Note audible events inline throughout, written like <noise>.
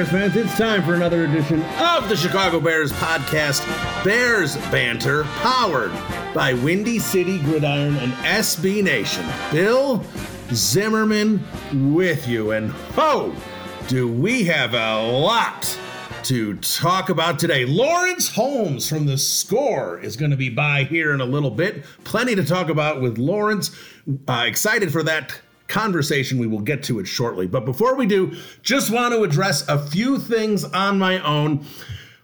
Bears fans. It's time for another edition of the Chicago Bears podcast, Bears Banter, powered by Windy City Gridiron and SB Nation. Bill Zimmerman with you. And oh, do we have a lot to talk about today. Laurence Holmes from the score is going to be by here in a little bit. Plenty to talk about with Laurence. Uh, excited for that conversation. We will get to it shortly. But before we do, just want to address a few things on my own.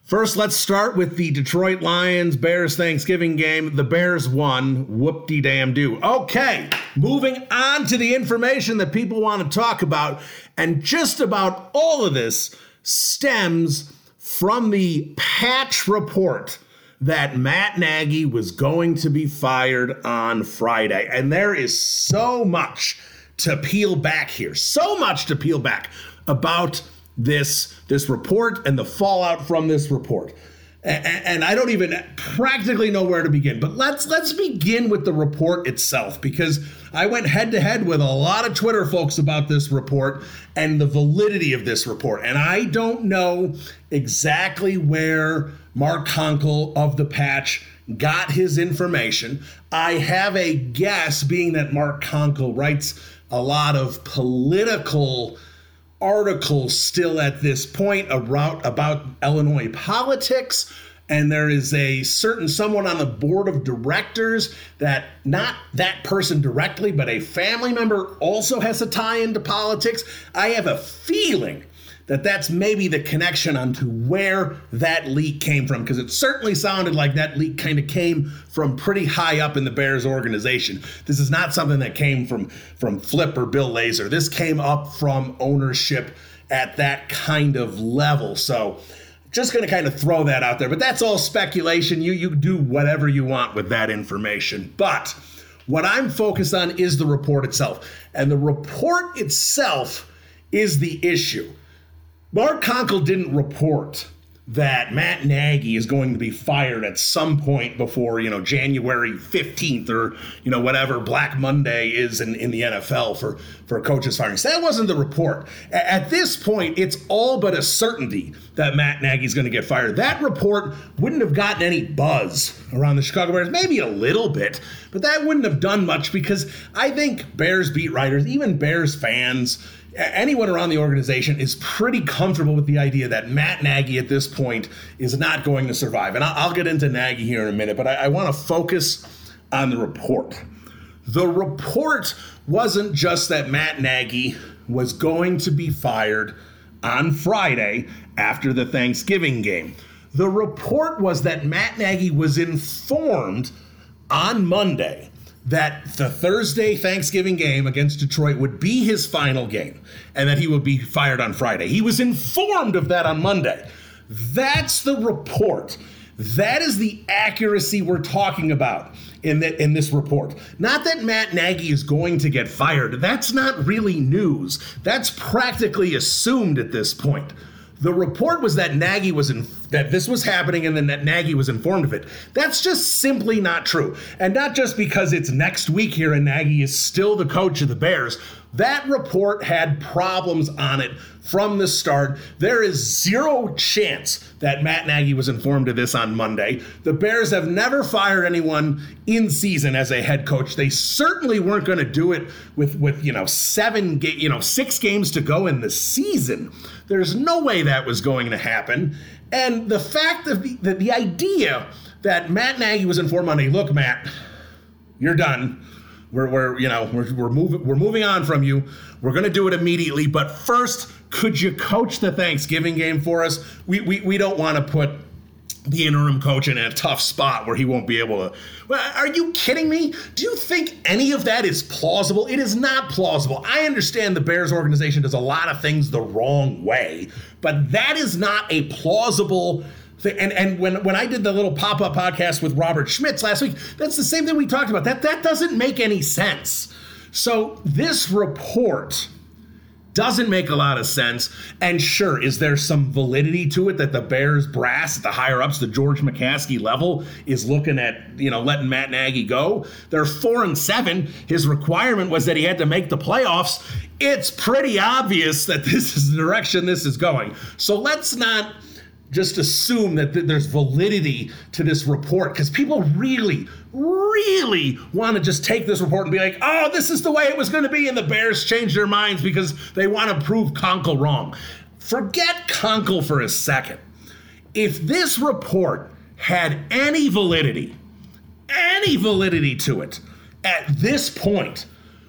First, let's start with the Detroit Lions Bears Thanksgiving game. The Bears won. Whoop de damn do. Okay, moving on to the information that people want to talk about. And just about all of this stems from the patch report that Matt Nagy was going to be fired on Friday. And there is so much to peel back here. So much to peel back about this this report and the fallout from this report. And, I don't even practically know where to begin. But let's let's begin with the report itself because I went head to head with a lot of Twitter folks about this report and the validity of this report. And I don't know exactly where Mark Konkol of the Patch got his information. I have a guess, being that Mark Konkol writes a lot of political articles still at this point about, about Illinois politics. And there is a certain someone on the board of directors that not that person directly, but a family member also has a tie into politics. I have a feeling that that's maybe the connection onto where that leak came from because it certainly sounded like that leak kind of came from pretty high up in the Bears organization. This is not something that came from from Flip or Bill Lazor. This came up from ownership at that kind of level. So just going to kind of throw that out there, but that's all speculation. You you do whatever you want with that information. But what I'm focused on is the report itself. And the report itself is the issue. Mark Konkol didn't report that Matt Nagy is going to be fired at some point before, you know, January 15th or, you know, whatever Black Monday is in, in the NFL for, for coaches firing. That wasn't the report. At this point, it's all but a certainty that Matt Nagy's going to get fired. That report wouldn't have gotten any buzz around the Chicago Bears, maybe a little bit, but that wouldn't have done much because I think Bears beat writers, even Bears fans, anyone around the organization is pretty comfortable with the idea that Matt Nagy at this point is not going to survive. And I'll, get into Nagy here in a minute, but I, I want to focus on the report. The report wasn't just that Matt Nagy was going to be fired on Friday after the Thanksgiving game. The report was that Matt Nagy was informed on Monday that the Thursday Thanksgiving game against Detroit would be his final game and that he would be fired on Friday. He was informed of that on Monday. That's the report. That is the accuracy we're talking about in that in this report. Not that Matt Nagy is going to get fired. That's not really news. That's practically assumed at this point. The report was that Nagy was in that this was happening and then that Nagy was informed of it. That's just simply not true. And not just because it's next week here and Nagy is still the coach of the Bears, That report had problems on it from the start. There is zero chance that Matt Nagy was informed of this on Monday. The Bears have never fired anyone in season as a head coach. They certainly weren't going to do it with with you know seven ga- you know six games to go in the season. There's no way that was going to happen. And the fact of the, the, the idea that Matt Nagy was informed Monday, look, Matt, you're done we're, we're you know we're, we're moving we're moving on from you. We're to do it immediately, but first, could you coach the Thanksgiving game for us? We we, we don't want to put the interim coach in a tough spot where he won't be able to. Well, are you kidding me? Do you think any of that is plausible? It is not plausible. I understand the Bears organization does a lot of things the wrong way, but that is not a plausible thing. and and when when I did the little pop up podcast with Robert Schmitz last week, that's the same thing we talked about. That that doesn't make any sense. So this report doesn't make a lot of sense. And sure, is there some validity to it that the Bears brass at the higher ups, the George McCaskey level, is looking at, you know, letting Matt Nagy go? They're four and seven. His requirement was that he had to make the playoffs. It's pretty obvious that this is the direction this is going. So let's not just assume that th- there's validity to this report because people really, really want to just take this report and be like, oh, this is the way it was going to be, and the Bears change their minds because they want to prove Konkol wrong. Forget Konkol for a second. If this report had any validity, any validity to it, at this point,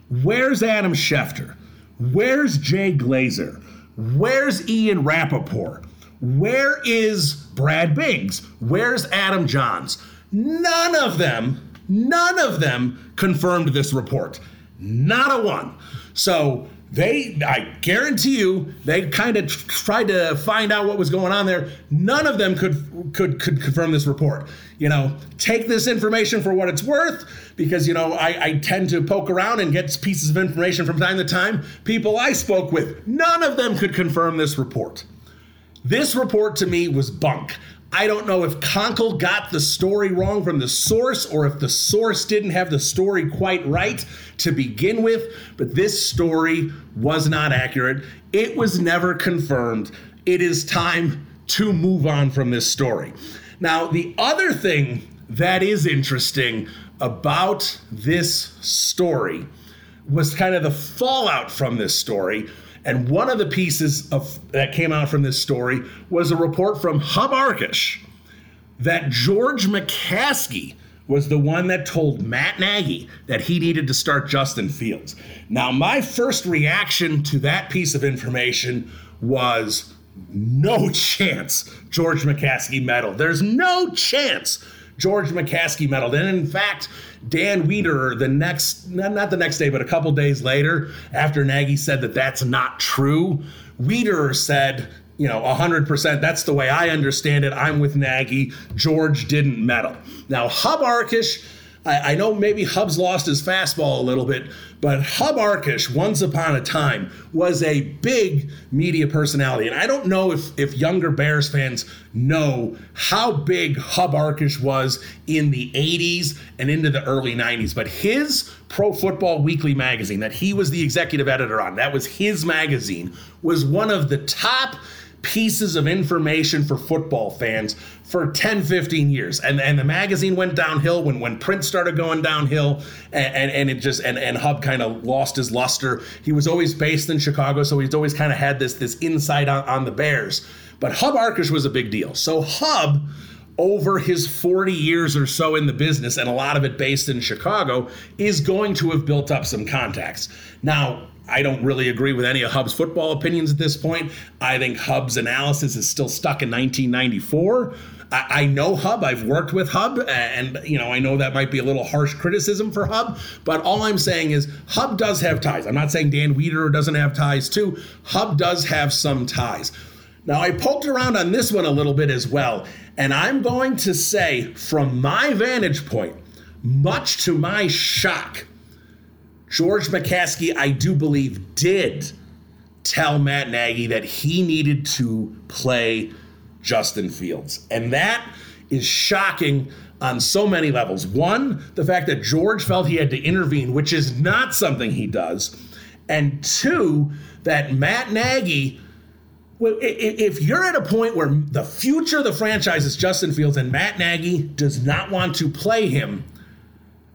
where's Adam Schefter? Where's Jay Glazer? Where's Ian Rapoport? Where is Brad Biggs? Where's Adam Jahns? None of them, none of them confirmed this report. Not a one. So they, I guarantee you, they kind of tried to find out what was going on there. None of them could could could confirm this report. You know, take this information for what it's worth, because you know I, I tend to poke around and get pieces of information from time to time. People I spoke with, none of them could confirm this report. This report to me was bunk. I don't know if Konkol got the story wrong from the source or if the source didn't have the story quite right to begin with, but this story was not accurate. It was never confirmed. It is time to move on from this story. Now, the other thing that is interesting about this story was kind of the fallout from this story and one of the pieces of that came out from this story was a report from Hub Arkush that George McCaskey was the one that told Matt Nagy that he needed to start Justin Fields. Now, my first reaction to that piece of information was no <laughs> chance George McCaskey meddled. There's no chance George McCaskey meddled. And in fact, Dan Wiederer, the next, not the next day, but a couple days later, after Nagy said that that's not true, Wiederer said, you know, 100%, that's the way I understand it. I'm with Nagy. George didn't meddle. Now, Hub Arkush I, I know maybe Hub's lost his fastball a little bit, but Hub Arkush, once upon a time, was a big media personality. And I don't know if, if younger Bears fans know how big Hub Arkush was in the 80s and into the early 90s. But his Pro Football Weekly magazine, that he was the executive editor on, that was his magazine, was one of the top pieces of information for football fans for 10, 15 years. And and the magazine went downhill when when print started going downhill and, and, and it just and, and Hub kind of lost his luster. He was always based in Chicago, so he's always kind of had this this insight on, on the Bears. But Hub Arkush was a big deal. So Hub over his 40 years or so in the business, and a lot of it based in Chicago, is going to have built up some contacts. Now, I don't really agree with any of Hub's football opinions at this point. I think Hub's analysis is still stuck in 1994. I, I know Hub. I've worked with Hub, and you know I know that might be a little harsh criticism for Hub. But all I'm saying is Hub does have ties. I'm not saying Dan Wiederer doesn't have ties too. Hub does have some ties. Now I poked around on this one a little bit as well, and I'm going to say, from my vantage point, much to my shock George McCaskey, I do believe, did tell Matt Nagy that he needed to play Justin Fields. And that is shocking on so many levels. One, the fact that George felt he had to intervene, which is not something he does. and two, that Matt Nagy. If you're at a point where the future of the franchise is Justin Fields and Matt Nagy does not want to play him,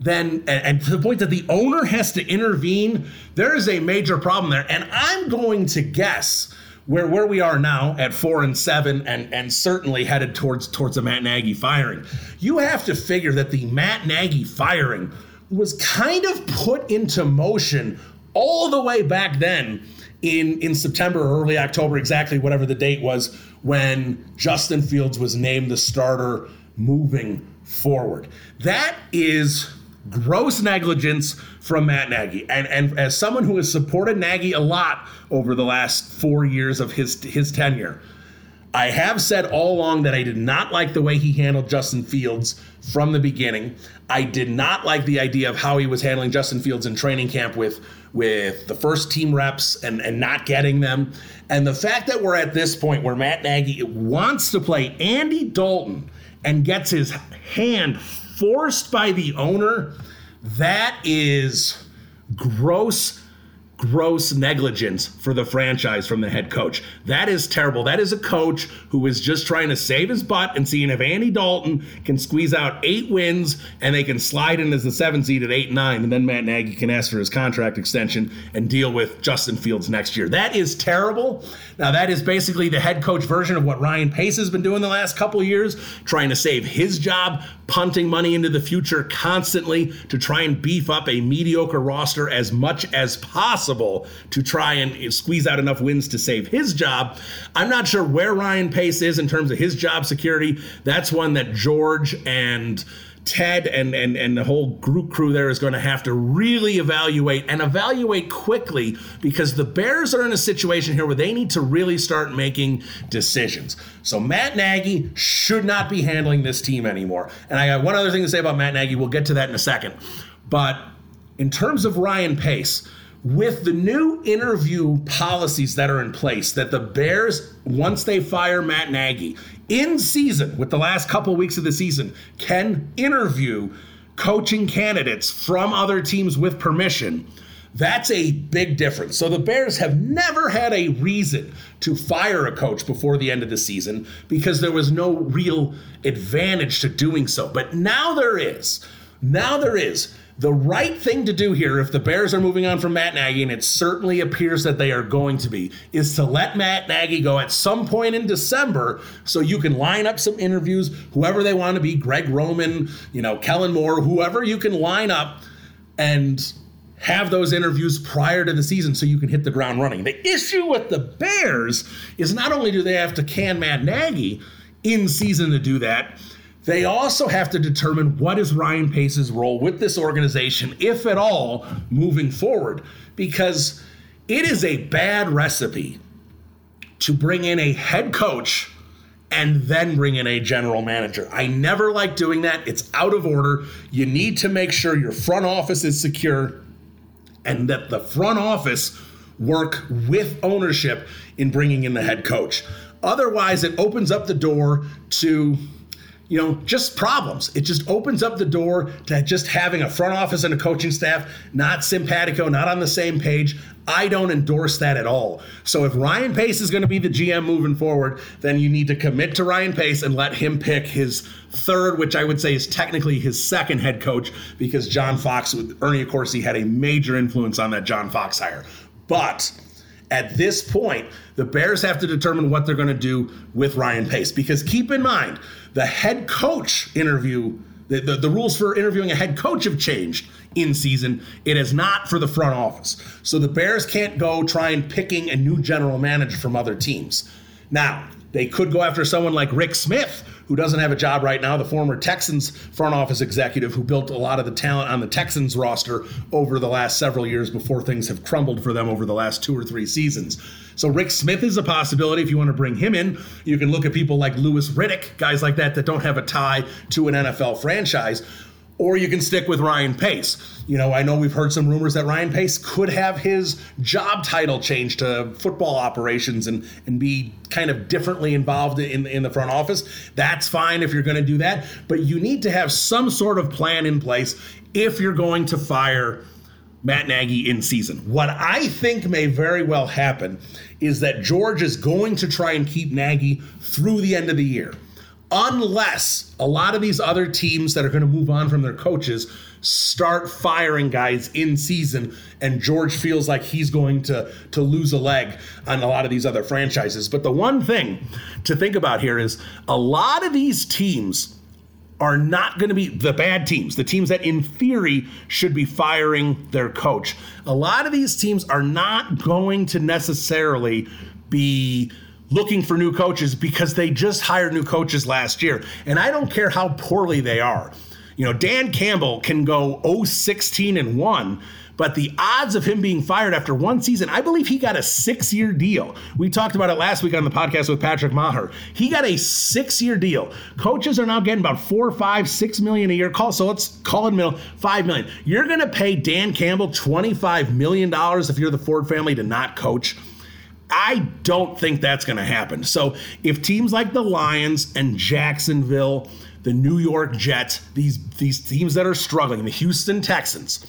then and, to the point that the owner has to intervene, there is a major problem there. And I'm going to guess where where we are now at four and seven, and and certainly headed towards towards the Matt Nagy firing. You have to figure that the Matt Nagy firing was kind of put into motion all the way back then in in September or early October, exactly whatever the date was when Justin Fields was named the starter moving forward. That is gross negligence from Matt Nagy. And and as someone who has supported Nagy a lot over the last four years of his his tenure, I have said all along that I did not like the way he handled Justin Fields from the beginning. I did not like the idea of how he was handling Justin Fields in training camp with with the first team reps and, and not getting them. And the fact that we're at this point where Matt Nagy wants to play Andy Dalton and gets his hand forced by the owner, that is gross gross negligence for the franchise from the head coach. That is terrible. That is a coach who is just trying to save his butt and seeing if Andy Dalton can squeeze out eight wins and they can slide in as the seven seed at eight and nine, and then Matt Nagy can ask for his contract extension and deal with Justin Fields next year. That is terrible. Now that is basically the head coach version of what Ryan Pace has been doing the last couple years, trying to save his job, punting money into the future constantly to try and beef up a mediocre roster as much as possible to try and squeeze out enough wins to save his job. I'm not sure where Ryan Pace is in terms of his job security. That's one that George and Ted and, and, and the whole group crew there is going to have to really evaluate and evaluate quickly because the Bears are in a situation here where they need to really start making decisions. So Matt Nagy should not be handling this team anymore. And I got one other thing to say about Matt Nagy. We'll get to that in a second. But in terms of Ryan Pace, with the new interview policies that are in place, that the Bears, once they fire Matt Nagy, in season, with the last couple weeks of the season, can interview coaching candidates from other teams with permission. That's a big difference. So the Bears have never had a reason to fire a coach before the end of the season because there was no real advantage to doing so. But now there is. Now there is the right thing to do here, if the Bears are moving on from Matt Nagy, and it certainly appears that they are going to be, is to let Matt Nagy go at some point in December so you can line up some interviews, whoever they want to be, Greg Roman, you know, Kellen Moore, whoever you can line up and have those interviews prior to the season so you can hit the ground running. The issue with the Bears is not only do they have to can Matt Nagy in season to do that, they also have to determine what is Ryan Pace's role with this organization, if at all, moving forward, because it is a bad recipe to bring in a head coach and then bring in a general manager. I never like doing that. It's out of order. You need to make sure your front office is secure and that the front office work with ownership in bringing in the head coach. Otherwise, it opens up the door to you know, just problems. It just opens up the door to just having a front office and a coaching staff not simpatico, not on the same page. I don't endorse that at all. So if Ryan Pace is going to be the GM moving forward, then you need to commit to Ryan Pace and let him pick his third, which I would say is technically his second head coach, because John Fox with Ernie Accorsi had a major influence on that John Fox hire. But at this point, the Bears have to determine what they're going to do with Ryan Pace. Because keep in mind, the head coach interview, the, the, the, rules for interviewing a head coach have changed in season. It is not for the front office. So the Bears can't go try and picking a new general manager from other teams. Now, they could go after someone like Rick Smith, who doesn't have a job right now, the former Texans front office executive who built a lot of the talent on the Texans roster over the last several years before things have crumbled for them over the last two or three seasons. So Rick Smith is a possibility if you want to bring him in. You can look at people like Louis Riddick, guys like that that don't have a tie to an NFL franchise or you can stick with Ryan Pace. You know, I know we've heard some rumors that Ryan Pace could have his job title changed to football operations and and be kind of differently involved in in the front office. That's fine if you're going to do that, but you need to have some sort of plan in place if you're going to fire Matt Nagy in season. What I think may very well happen is that George is going to try and keep Nagy through the end of the year. Unless a lot of these other teams that are going to move on from their coaches start firing guys in season and George feels like he's going to to lose a leg on a lot of these other franchises. But the one thing to think about here is a lot of these teams are not going to be the bad teams, the teams that in theory should be firing their coach. A lot of these teams are not going to necessarily be looking for new coaches because they just hired new coaches last year. And I don't care how poorly they are. You know, Dan Campbell can go 0 16 and 1 but the odds of him being fired after one season, I believe he got a six year deal. We talked about it last week on the podcast with Patrick Maher. He got a six year deal. Coaches are now getting about four, five, six million a year. Call so let's call it middle five million. You're going to pay Dan Campbell twenty five million dollars if you're the Ford family to not coach. I don't think that's going to happen. So if teams like the Lions and Jacksonville, the New York Jets, these these teams that are struggling, the Houston Texans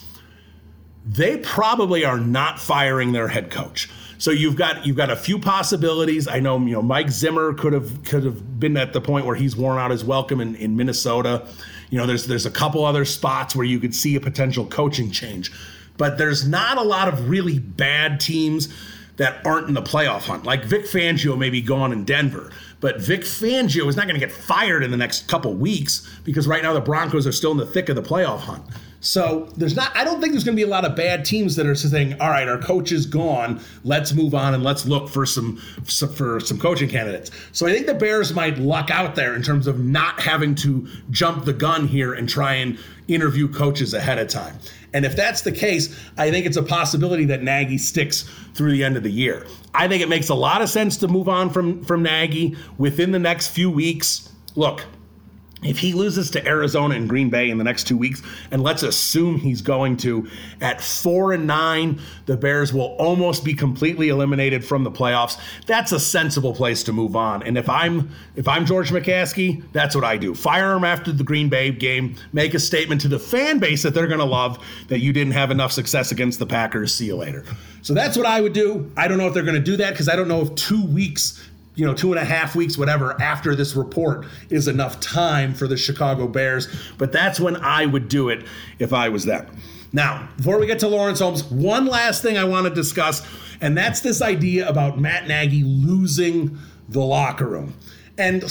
they probably are not firing their head coach. So you've got you've got a few possibilities. I know you know Mike Zimmer could have could have been at the point where he's worn out his welcome in, in Minnesota. You know, there's there's a couple other spots where you could see a potential coaching change, but there's not a lot of really bad teams that aren't in the playoff hunt. Like Vic Fangio may be gone in Denver, but Vic Fangio is not going to get fired in the next couple weeks because right now the Broncos are still in the thick of the playoff hunt. So there's not. I don't think there's going to be a lot of bad teams that are saying, "All right, our coach is gone. Let's move on and let's look for some for some coaching candidates." So I think the Bears might luck out there in terms of not having to jump the gun here and try and interview coaches ahead of time. And if that's the case, I think it's a possibility that Nagy sticks through the end of the year. I think it makes a lot of sense to move on from from Nagy within the next few weeks. Look, if he loses to Arizona and Green Bay in the next two weeks, and let's assume he's going to, at four and nine, the Bears will almost be completely eliminated from the playoffs. That's a sensible place to move on. And if I'm if I'm George McCaskey, that's what I do. Fire him after the Green Bay game, make a statement to the fan base that they're gonna love that you didn't have enough success against the Packers. See you later. So that's what I would do. I don't know if they're gonna do that because I don't know if two weeks you know, two and a half weeks, whatever, after this report is enough time for the Chicago Bears. But that's when I would do it if I was them. Now, before we get to Laurence Holmes, one last thing I want to discuss, and that's this idea about Matt Nagy losing the locker room. And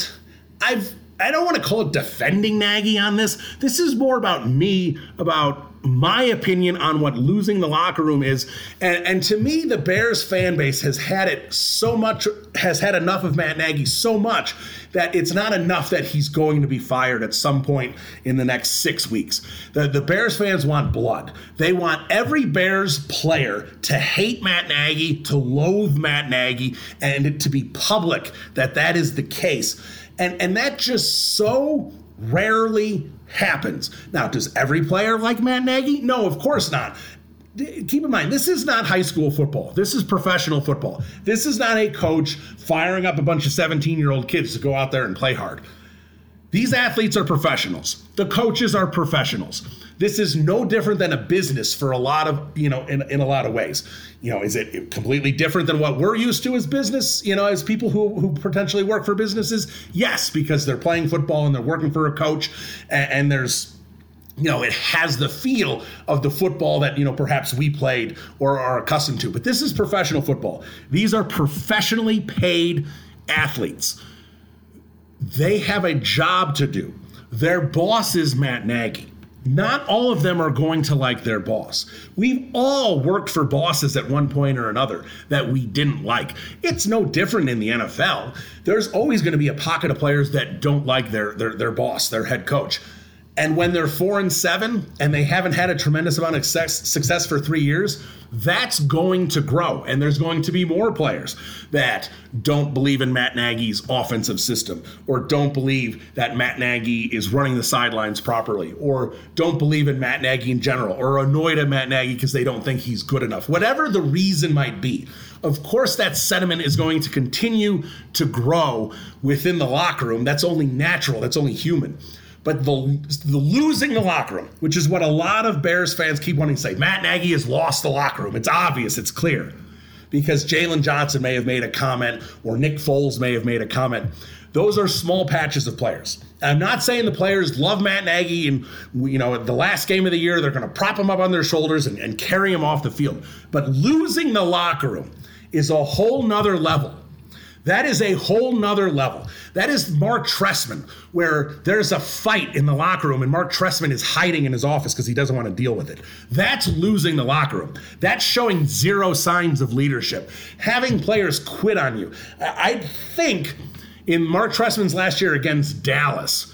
I've I don't want to call it defending Nagy on this. This is more about me, about my opinion on what losing the locker room is. And, and, to me, the Bears fan base has had it so much, has had enough of Matt Nagy so much that it's not enough that he's going to be fired at some point in the next six weeks. The, the Bears fans want blood. They want every Bears player to hate Matt Nagy, to loathe Matt Nagy, and to be public that that is the case. And, and that just so rarely happens. Now, does every player like Matt Nagy? No, of course not. Keep in mind, this is not high school football. This is professional football. This is not a coach firing up a bunch of 17 year old kids to go out there and play hard. These athletes are professionals. The coaches are professionals. This is no different than a business for a lot of, you know, in, in a lot of ways. You know, is it completely different than what we're used to as business, you know, as people who, who potentially work for businesses? Yes, because they're playing football and they're working for a coach and, and there's you know, it has the feel of the football that, you know, perhaps we played or are accustomed to. But this is professional football. These are professionally paid athletes they have a job to do. Their boss is Matt Nagy. Not all of them are going to like their boss. We've all worked for bosses at one point or another that we didn't like. It's no different in the NFL. There's always going to be a pocket of players that don't like their, their, their boss, their head coach. And when they're four and seven and they haven't had a tremendous amount of success, success for three years, that's going to grow. And there's going to be more players that don't believe in Matt Nagy's offensive system, or don't believe that Matt Nagy is running the sidelines properly, or don't believe in Matt Nagy in general, or annoyed at Matt Nagy because they don't think he's good enough. Whatever the reason might be. Of course, that sentiment is going to continue to grow within the locker room. That's only natural, that's only human. But the, the losing the locker room, which is what a lot of Bears fans keep wanting to say, Matt Nagy has lost the locker room. It's obvious, it's clear. Because Jaylon Johnson may have made a comment or Nick Foles may have made a comment. Those are small patches of players. I'm not saying the players love Matt Nagy and, you know, the last game of the year, they're going to prop him up on their shoulders and, and carry him off the field. But losing the locker room is a whole nother level. That is a whole nother level. That is Mark Trestman, where there's a fight in the locker room and Mark Trestman is hiding in his office because he doesn't want to deal with it. That's losing the locker room. That's showing zero signs of leadership. Having players quit on you. I think in Mark Trestman's last year against Dallas,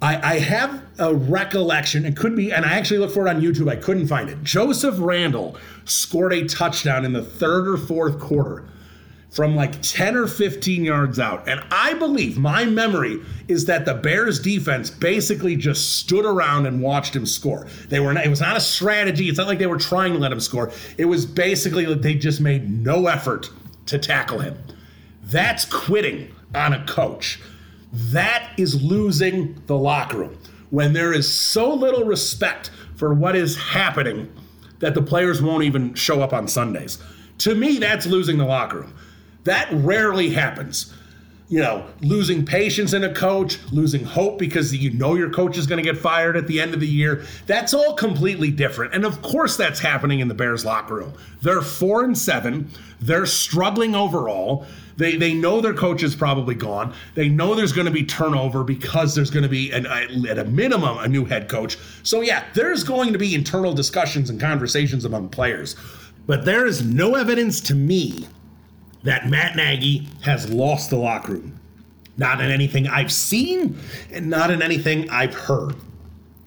I, I, have a recollection. It could be, and I actually looked for it on YouTube. I couldn't find it. Joseph Randle scored a touchdown in the third or fourth quarter from like 10 or 15 yards out. And I believe my memory is that the Bears defense basically just stood around and watched him score. They were not, it was not a strategy. It's not like they were trying to let him score. It was basically like they just made no effort to tackle him. That's quitting on a coach. That is losing the locker room. When there is so little respect for what is happening that the players won't even show up on Sundays. To me, that's losing the locker room. That rarely happens. You know, losing patience in a coach, losing hope because you know your coach is going to get fired at the end of the year. That's all completely different. And of course, that's happening in the Bears locker room. They're four and seven. They're struggling overall. They, they know their coach is probably gone. They know there's going to be turnover because there's going to be, an, at a minimum, a new head coach. So, yeah, there's going to be internal discussions and conversations among players. But there is no evidence to me that Matt Nagy has lost the locker room. Not in anything I've seen and not in anything I've heard.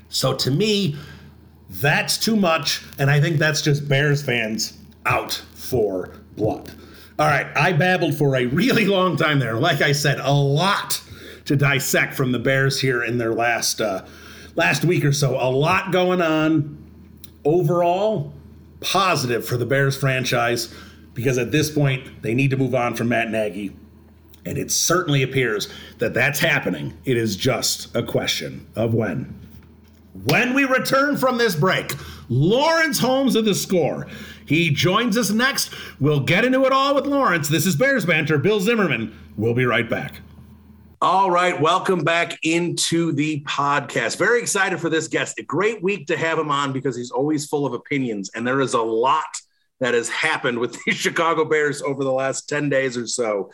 So to me, that's too much. And I think that's just Bears fans out for blood. All right, I babbled for a really <laughs> long time there. Like I said, a lot to dissect from the Bears here in their last uh, last week or so. A lot going on. Overall, positive for the Bears franchise because at this point they need to move on from Matt Nagy, and it certainly appears that that's happening. It is just a question of when. When we return from this break, Laurence Holmes of the score he joins us next. We'll get into it all with Laurence. This is Bears Banter. Bill Zimmerman. We'll be right back. All right, welcome back into the podcast. Very excited for this guest. A great week to have him on because he's always full of opinions, and there is a lot that has happened with <laughs> the Chicago Bears over the last 10 days or so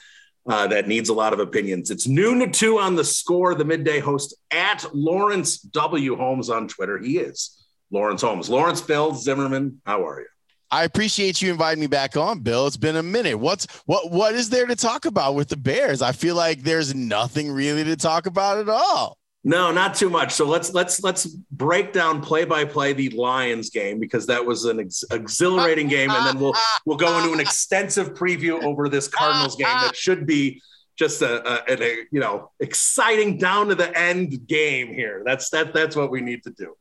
uh, that needs a lot of opinions. It's noon to two on the score, the midday host at Laurence W. Holmes on Twitter. He is Laurence Holmes. Laurence Bill Zimmerman, how are you? I appreciate you inviting me back on, Bill. It's been a minute. What's what what is there to talk about with the Bears? I feel like there's nothing really to talk about at all. No, not too much. So let's let's let's break down play by play the Lions game because that was an ex- exhilarating uh, game, and then we'll uh, we'll go uh, into an extensive preview over this Cardinals game that should be just a, a, a you know exciting down to the end game here. That's that that's what we need to do.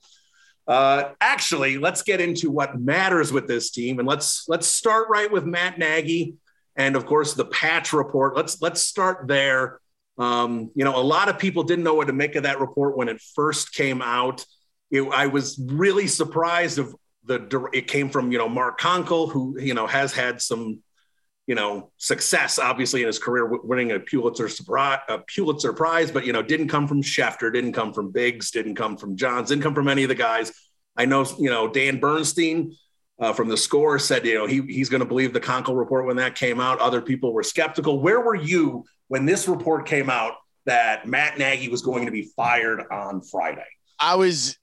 Uh, actually, let's get into what matters with this team, and let's let's start right with Matt Nagy, and of course the patch report. Let's let's start there. Um, you know, a lot of people didn't know what to make of that report when it first came out. It, I was really surprised of the. It came from you know Mark Konkol, who you know has had some you know, success obviously in his career, winning a Pulitzer a Pulitzer Prize, but you know, didn't come from Schefter, didn't come from Biggs, didn't come from Jahns, didn't come from any of the guys. I know, you know, Dan Bernstein uh, from the Score said, you know, he he's going to believe the Konkol report when that came out. Other people were skeptical. Where were you when this report came out that Matt Nagy was going to be fired on Friday? I was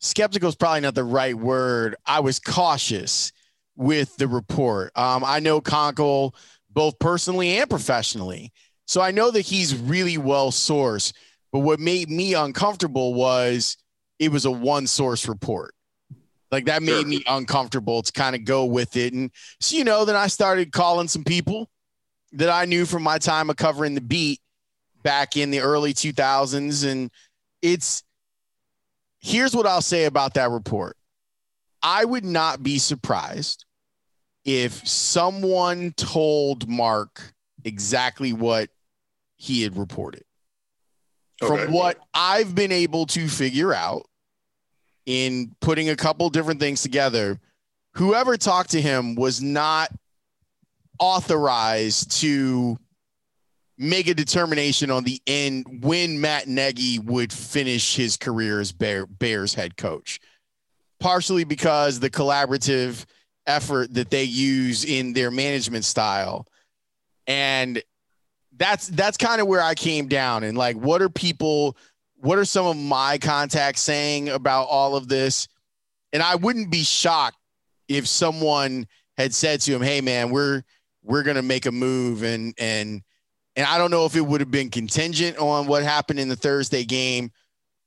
skeptical is probably not the right word. I was cautious with the report. Um, I know Konkol both personally and professionally. So I know that he's really well sourced. But what made me uncomfortable was it was a one source report. Like that made sure. me uncomfortable to kind of go with it. And so, you know, then I started calling some people that I knew from my time of covering the beat back in the early 2000s. And it's here's what I'll say about that report I would not be surprised if someone told Mark exactly what he had reported. Okay. From what I've been able to figure out in putting a couple different things together, whoever talked to him was not authorized to make a determination on the end when Matt Nagy would finish his career as Bear, Bears head coach. Partially because the collaborative effort that they use in their management style. And that's that's kind of where I came down and like what are people what are some of my contacts saying about all of this? And I wouldn't be shocked if someone had said to him, "Hey man, we're we're going to make a move and and and I don't know if it would have been contingent on what happened in the Thursday game,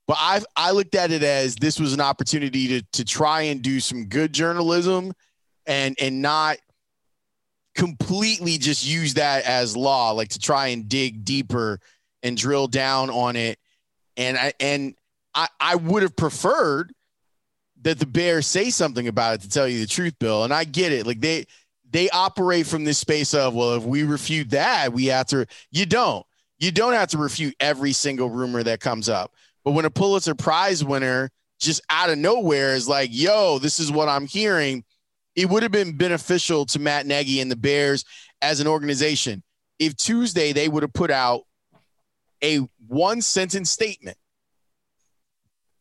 but I I looked at it as this was an opportunity to to try and do some good journalism and and not completely just use that as law, like to try and dig deeper and drill down on it. And I and I, I would have preferred that the Bears say something about it to tell you the truth, Bill. And I get it. Like they they operate from this space of, well, if we refute that, we have to. You don't. You don't have to refute every single rumor that comes up. But when a Pulitzer Prize winner just out of nowhere is like, yo, this is what I'm hearing, it would have been beneficial to Matt Nagy and the Bears as an organization if Tuesday they would have put out a one sentence statement.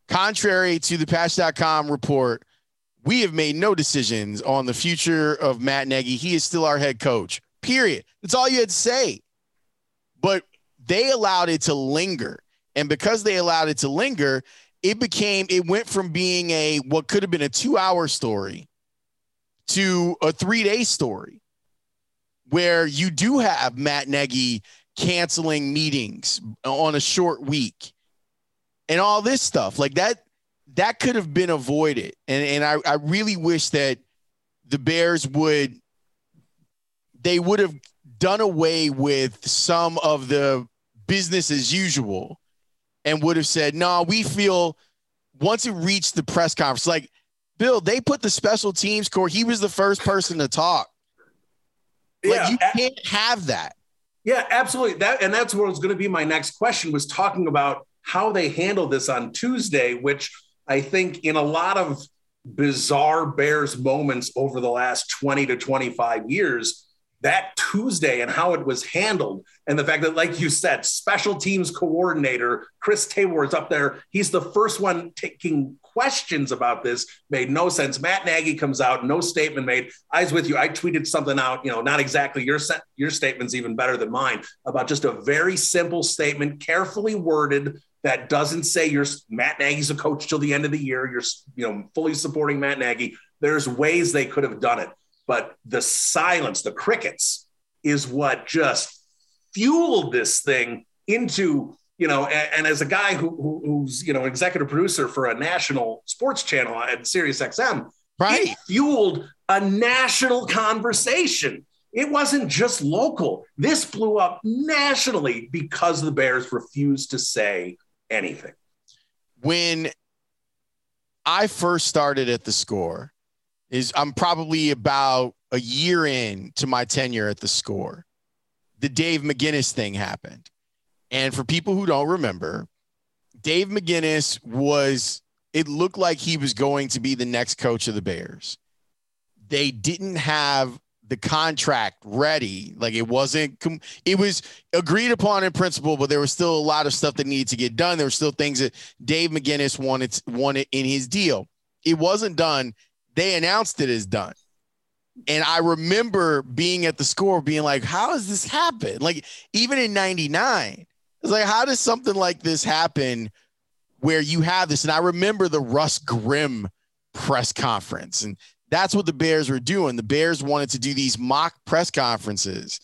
Contrary to the patch.com report, we have made no decisions on the future of Matt Nagy. He is still our head coach. Period. That's all you had to say. But they allowed it to linger. And because they allowed it to linger, it became, it went from being a what could have been a two hour story to a three day story where you do have Matt Nagy canceling meetings on a short week and all this stuff. Like that, that could have been avoided. And and I, I really wish that the Bears would they would have done away with some of the business as usual and would have said, no, we feel once it reached the press conference, like Bill, they put the special teams core. He was the first person to talk. Like yeah, you can't have that. Yeah, absolutely. That and that's what was going to be my next question was talking about how they handled this on Tuesday, which I think in a lot of bizarre Bears moments over the last 20 to 25 years, that Tuesday and how it was handled, and the fact that, like you said, special teams coordinator Chris Tabor is up there. He's the first one taking questions about this. Made no sense. Matt Nagy comes out, no statement made. I was with you. I tweeted something out. You know, not exactly your your statement's even better than mine about just a very simple statement, carefully worded, that doesn't say you're Matt Nagy's a coach till the end of the year. You're you know fully supporting Matt Nagy. There's ways they could have done it, but the silence, the crickets, is what just fueled this thing into you know. And, and as a guy who, who, who's you know executive producer for a national sports channel at Sirius XM, right, fueled a national conversation. It wasn't just local. This blew up nationally because the Bears refused to say anything. When I first started at the score, is I'm probably about a year in to my tenure at the score. The Dave McGinnis thing happened. And for people who don't remember, Dave McGinnis was, it looked like he was going to be the next coach of the Bears. They didn't have the contract ready. Like it wasn't, it was agreed upon in principle, but there was still a lot of stuff that needed to get done. There were still things that Dave McGinnis wanted wanted in his deal. It wasn't done. They announced it as done. And I remember being at the score being like, how does this happen? Like, even in 99, it's like, how does something like this happen where you have this? And I remember the Russ Grimm press conference and that's what the Bears were doing. The Bears wanted to do these mock press conferences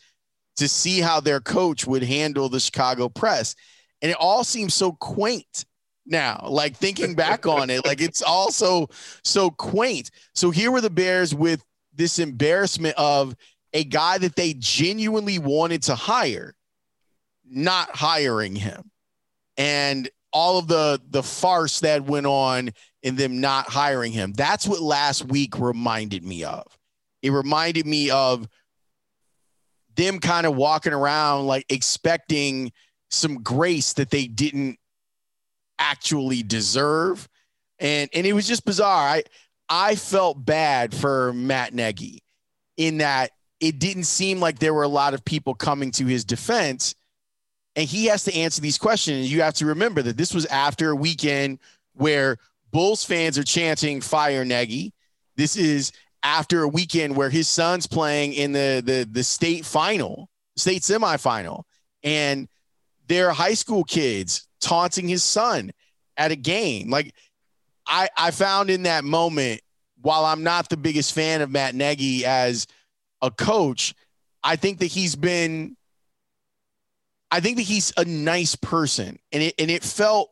to see how their coach would handle the Chicago press. And it all seems so quaint now, like thinking back on it, like it's also so quaint. So here were the Bears with this embarrassment of a guy that they genuinely wanted to hire, not hiring him. And all of the the farce that went on in them not hiring him. That's what last week reminded me of. It reminded me of them kind of walking around like expecting some grace that they didn't actually deserve. And and it was just bizarre. I I felt bad for Matt Nagy in that it didn't seem like there were a lot of people coming to his defense. And he has to answer these questions. You have to remember that this was after a weekend where Bulls fans are chanting fire Nagy. This is after a weekend where his son's playing in the the the state final, state semifinal, and there are high school kids taunting his son at a game. Like I I found in that moment, while I'm not the biggest fan of Matt Nagy as a coach, I think that he's been I think that he's a nice person. And it and it felt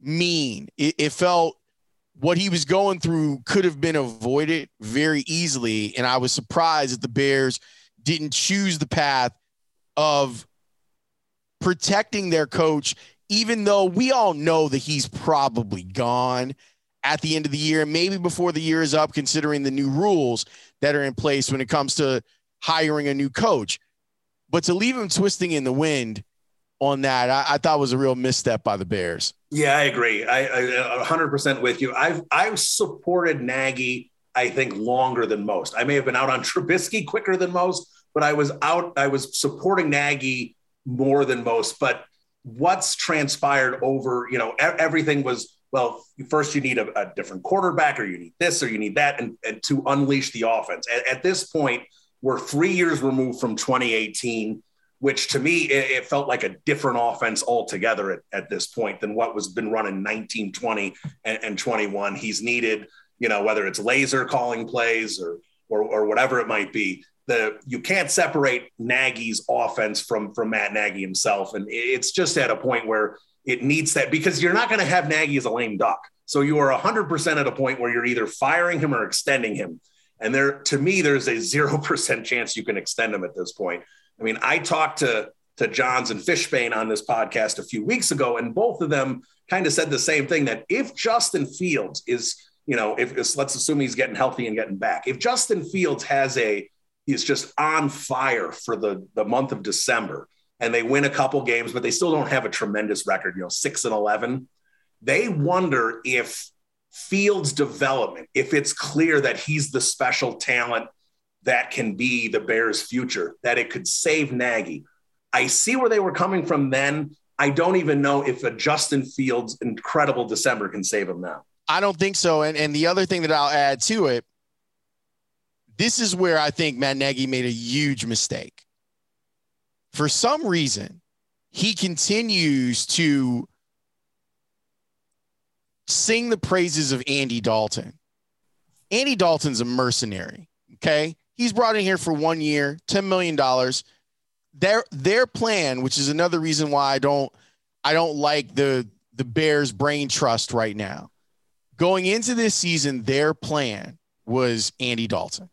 mean. It, it felt what he was going through could have been avoided very easily. And I was surprised that the Bears didn't choose the path of protecting their coach, even though we all know that he's probably gone at the end of the year, maybe before the year is up, considering the new rules that are in place when it comes to hiring a new coach. But to leave him twisting in the wind on that, I, I thought was a real misstep by the Bears. Yeah, I agree. I, I 100% with you. I've I've supported Nagy. I think longer than most. I may have been out on Trubisky quicker than most, but I was out. I was supporting Nagy more than most. But what's transpired over, you know, everything was well. First, you need a, a different quarterback, or you need this, or you need that, and, and to unleash the offense. At, at this point, we're three years removed from 2018 which to me it, felt like a different offense altogether at, at, this point than what was been running 19 20 and, and, 21 he's needed you know whether it's Lazor calling plays or, or or whatever it might be the you can't separate Nagy's offense from from Matt Nagy himself. And it's just at a point where it needs that because you're not going to have Nagy as a lame duck. So you are 100% at a point where you're either firing him or extending him. And there to me there's a 0% chance you can extend him at this point I mean, I talked to to Jahns and Fishbain on this podcast a few weeks ago, and both of them kind of said the same thing that if Justin Fields is, you know, if let's assume he's getting healthy and getting back, if Justin Fields has a he's just on fire for the the month of December and they win a couple games, but they still don't have a tremendous record, you know, six and eleven. They wonder if Fields' development, if it's clear that he's the special talent that can be the Bears' future, that it could save Nagy. I see where they were coming from then. I don't even know if a Justin Fields incredible December can save him now. I don't think so. And and the other thing that I'll add to it, this is where I think Matt Nagy made a huge mistake. For some reason, he continues to sing the praises of Andy Dalton. Andy Dalton's a mercenary. Okay. He's brought in here for one year, $10 million. Their their plan, which is another reason why I don't I don't like the the Bears brain trust right now. Going into this season, their plan was Andy Dalton.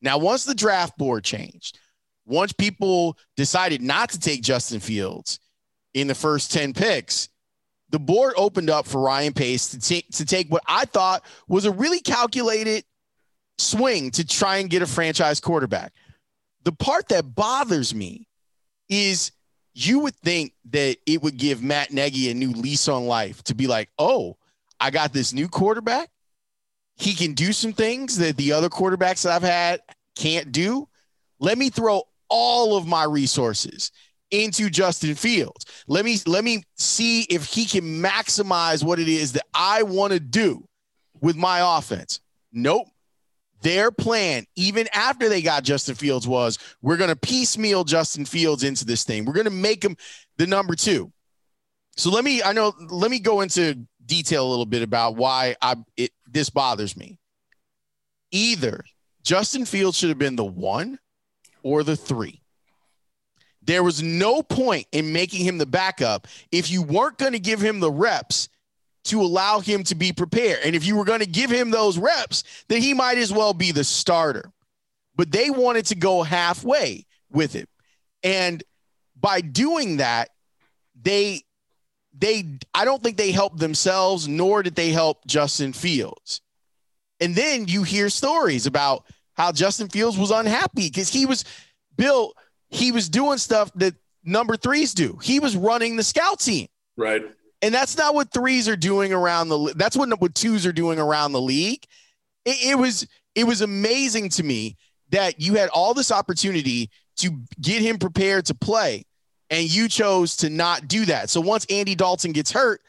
Now, once the draft board changed, once people decided not to take Justin Fields in the first 10 picks, the board opened up for Ryan Pace to, t- to take what I thought was a really calculated swing to try and get a franchise quarterback. The part that bothers me is you would think that it would give Matt Nagy a new lease on life to be like, oh, I got this new quarterback. He can do some things that the other quarterbacks that I've had can't do. Let me throw all of my resources into Justin Fields. Let me let me see if he can maximize what it is that I want to do with my offense. Nope their plan, even after they got Justin Fields, was we're going to piecemeal Justin Fields into this thing. We're going to make him the number two. So let me, I know, let me go into detail a little bit about why I it this bothers me. Either Justin Fields should have been the one or the three. There was no point in making him the backup if you weren't going to give him the reps to allow him to be prepared. And if you were going to give him those reps, then he might as well be the starter. But they wanted to go halfway with it. And by doing that, they they I don't think they helped themselves nor did they help Justin Fields. And then you hear stories about how Justin Fields was unhappy because he was Bill, he was doing stuff that number threes do. He was running the scout team. Right And that's not what threes are doing around the that's what, what twos are doing around the league. It, it was it was amazing to me that you had all this opportunity to get him prepared to play and you chose to not do that. So once Andy Dalton gets hurt,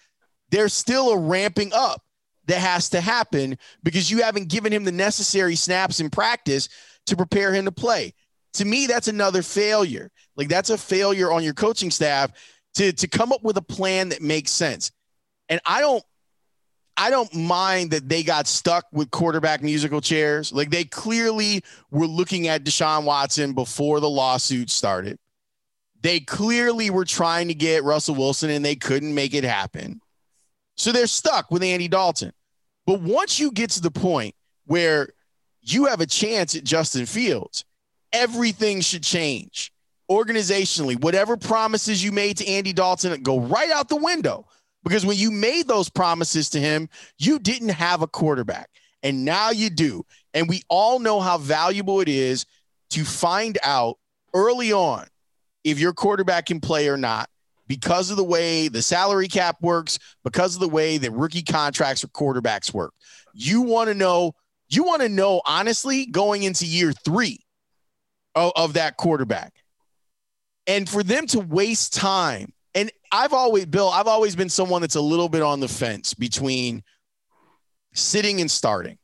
there's still a ramping up that has to happen because you haven't given him the necessary snaps in practice to prepare him to play. To me, that's another failure. Like that's a failure on your coaching staff to, to come up with a plan that makes sense. And I don't I don't mind that they got stuck with quarterback musical chairs. Like they clearly were looking at Deshaun Watson before the lawsuit started. They clearly were trying to get Russell Wilson and they couldn't make it happen. So they're stuck with Andy Dalton. But once you get to the point where you have a chance at Justin Fields, everything should change organizationally. Whatever promises you made to Andy Dalton go right out the window because when you made those promises to him, you didn't have a quarterback. And now you do. And we all know how valuable it is to find out early on if your quarterback can play or not because of the way the salary cap works, because of the way that rookie contracts for quarterbacks work. You want to know, you want to know honestly going into year three of, of that quarterback. And for them to waste time, and I've always, Bill, I've always been someone that's a little bit on the fence between sitting and starting.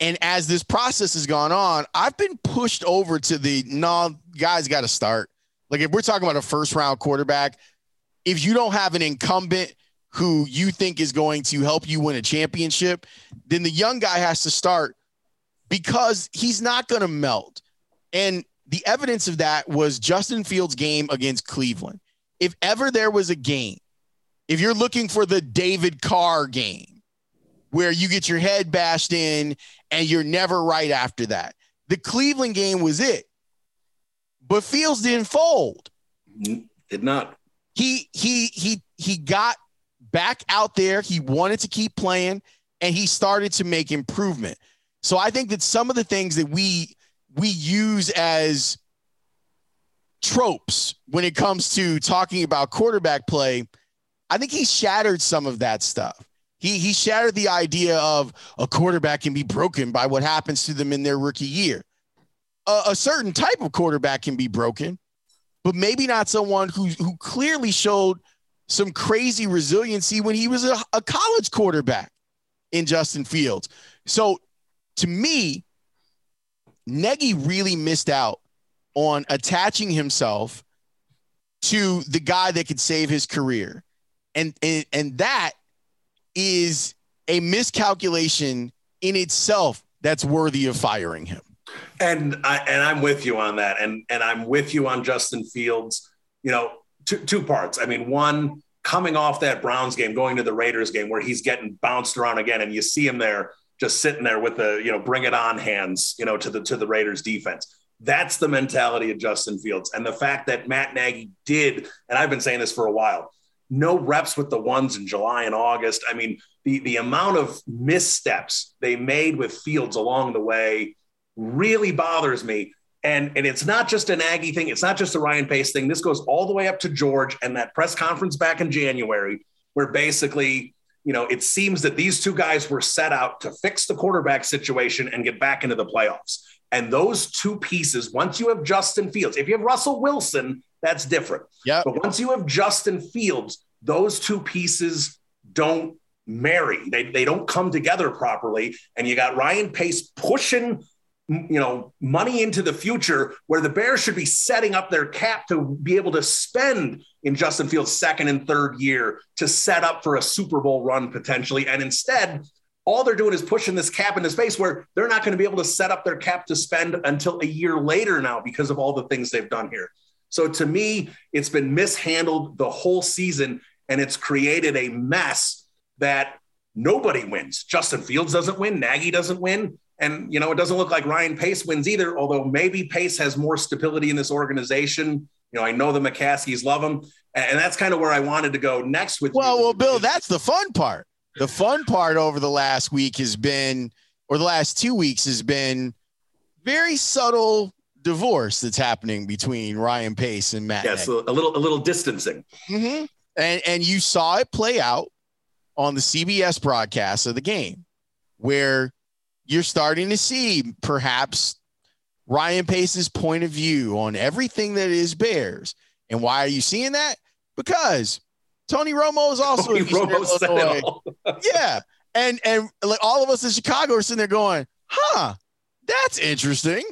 And as this process has gone on, I've been pushed over to the no, guys got to start. Like if we're talking about a first round quarterback, if you don't have an incumbent who you think is going to help you win a championship, then the young guy has to start because he's not going to melt. And the evidence of that was Justin Fields' game against Cleveland. If ever there was a game, if you're looking for the David Carr game where you get your head bashed in and you're never right after that, the Cleveland game was it. But Fields didn't fold. Did not. He he he he got back out there. He wanted to keep playing and he started to make improvement. So I think that some of the things that we we use as tropes when it comes to talking about quarterback play, I think he shattered some of that stuff. He he shattered the idea of a quarterback can be broken by what happens to them in their rookie year a, a certain type of quarterback can be broken, but maybe not someone who who clearly showed some crazy resiliency when he was a, a college quarterback in Justin Fields. So to me, Nagy really missed out on attaching himself to the guy that could save his career. And, and, and that is a miscalculation in itself that's worthy of firing him. And I and I'm with you on that. And and I'm with you on Justin Fields. You know, two two parts. I mean, one coming off that Browns game, going to the Raiders game where he's getting bounced around again, and you see him there just sitting there with the you know bring it on hands, you know, to the to the Raiders defense. That's the mentality of Justin Fields, and the fact that Matt Nagy did, and I've been saying this for a while. No reps with the ones in July and August. I mean, the the amount of missteps they made with Fields along the way really bothers me. And, and it's not just a Nagy thing. It's not just a Ryan Pace thing. This goes all the way up to George and that press conference back in January, where basically, you know, it seems that these two guys were set out to fix the quarterback situation and get back into the playoffs. And those two pieces, once you have Justin Fields, if you have Russell Wilson, that's different. Yeah. But once you have Justin Fields, those two pieces don't marry. They, they don't come together properly. And you got Ryan Pace pushing you know money into the future where the bears should be setting up their cap to be able to spend in justin fields second and third year to set up for a super bowl run potentially. And instead all they're doing is pushing this cap into space where they're not going to be able to set up their cap to spend until a year later now because of all the things they've done here. So to me it's been mishandled the whole season and it's created a mess that nobody wins. Justin fields doesn't win. Nagy doesn't win. And, you know, it doesn't look like Ryan Pace wins either, although maybe Pace has more stability in this organization. You know, I know the McCaskeys love him. And that's kind of where I wanted to go next with well, you. Well, Bill, that's the fun part. The fun part over the last week has been, or the last two weeks has been very subtle divorce that's happening between Ryan Pace and Matt. Yes, a little, a little distancing. Mm-hmm. And and you saw it play out on the CBS broadcast of the game where you're starting to see perhaps Ryan Pace's point of view on everything that is Bears. And why are you seeing that? Because Tony Romo is also Tony Romo <laughs> yeah. And and like all of us in Chicago are sitting there going, huh, that's interesting.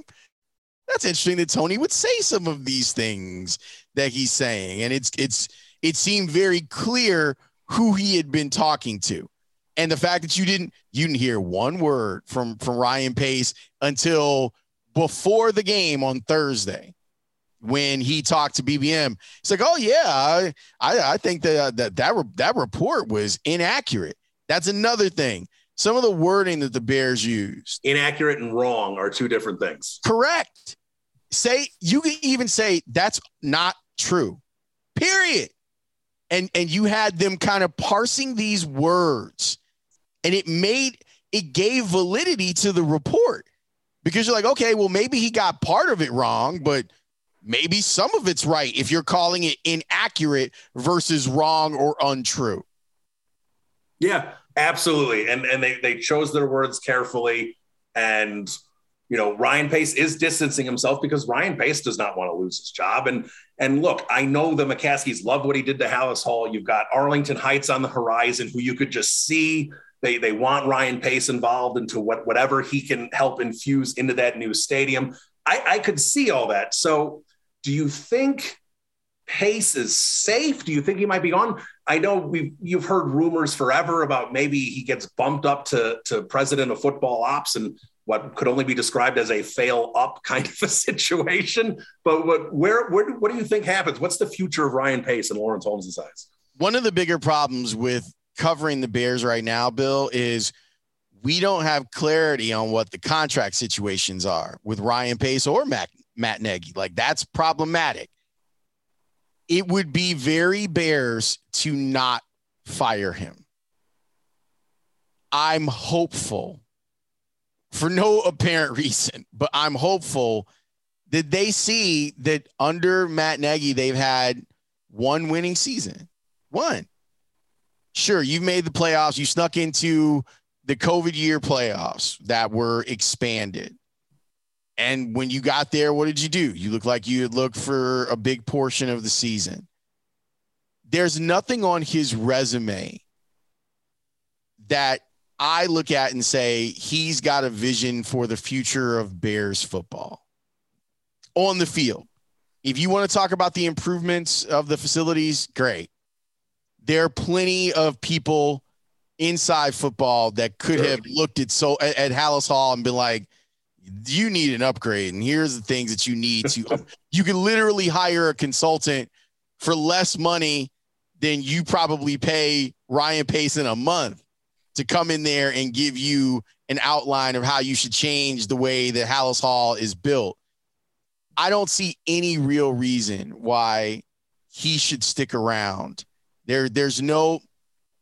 That's interesting that Tony would say some of these things that he's saying. And it's it's it seemed very clear who he had been talking to. And the fact that you didn't you didn't hear one word from from Ryan Pace until before the game on Thursday when he talked to BBM. It's like, oh yeah, I I, I think that uh, that that that report was inaccurate. That's another thing. Some of the wording that the Bears used, inaccurate and wrong, are two different things. Correct. Say you can even say that's not true. Period. And and you had them kind of parsing these words, and it made it gave validity to the report because you're like, okay, well maybe he got part of it wrong, but maybe some of it's right if you're calling it inaccurate versus wrong or untrue. Yeah, absolutely. And and they they chose their words carefully and you know, Ryan Pace is distancing himself because Ryan Pace does not want to lose his job. And and look, I know the McCaskeys love what he did to Halas Hall. You've got Arlington Heights on the horizon, who you could just see. They they want Ryan Pace involved into what whatever he can help infuse into that new stadium. I, I could see all that. So, do you think Pace is safe? Do you think he might be gone? I know we've you've heard rumors forever about maybe he gets bumped up to to president of football ops and what could only be described as a fail up kind of a <laughs> situation. But what, where, where, what do you think happens? What's the future of Ryan Pace and Laurence Holmes' size? One of the bigger problems with covering the Bears right now, Bill, is we don't have clarity on what the contract situations are with Ryan Pace or Matt, Matt Nagy. Like that's problematic. It would be very Bears to not fire him. I'm hopeful for no apparent <laughs> reason, but I'm hopeful that they see that under Matt Nagy, they've had one winning season. One. Sure, you've made the playoffs. You snuck into the COVID year playoffs that were expanded. And when you got there, what did you do? You looked like you had looked for a big portion of the season. There's nothing on his resume that I look at and say he's got a vision for the future of Bears football on the field. If you want to talk about the improvements of the facilities, great. There are plenty of people inside football that could sure. have looked at so at, at Halas Hall and been like, you need an upgrade, and here's the things that you need to. <laughs> you can literally hire a consultant for less money than you probably pay Ryan Pace in a month to come in there and give you an outline of how you should change the way that Halas Hall is built. I don't see any real reason why he should stick around. There, there's no,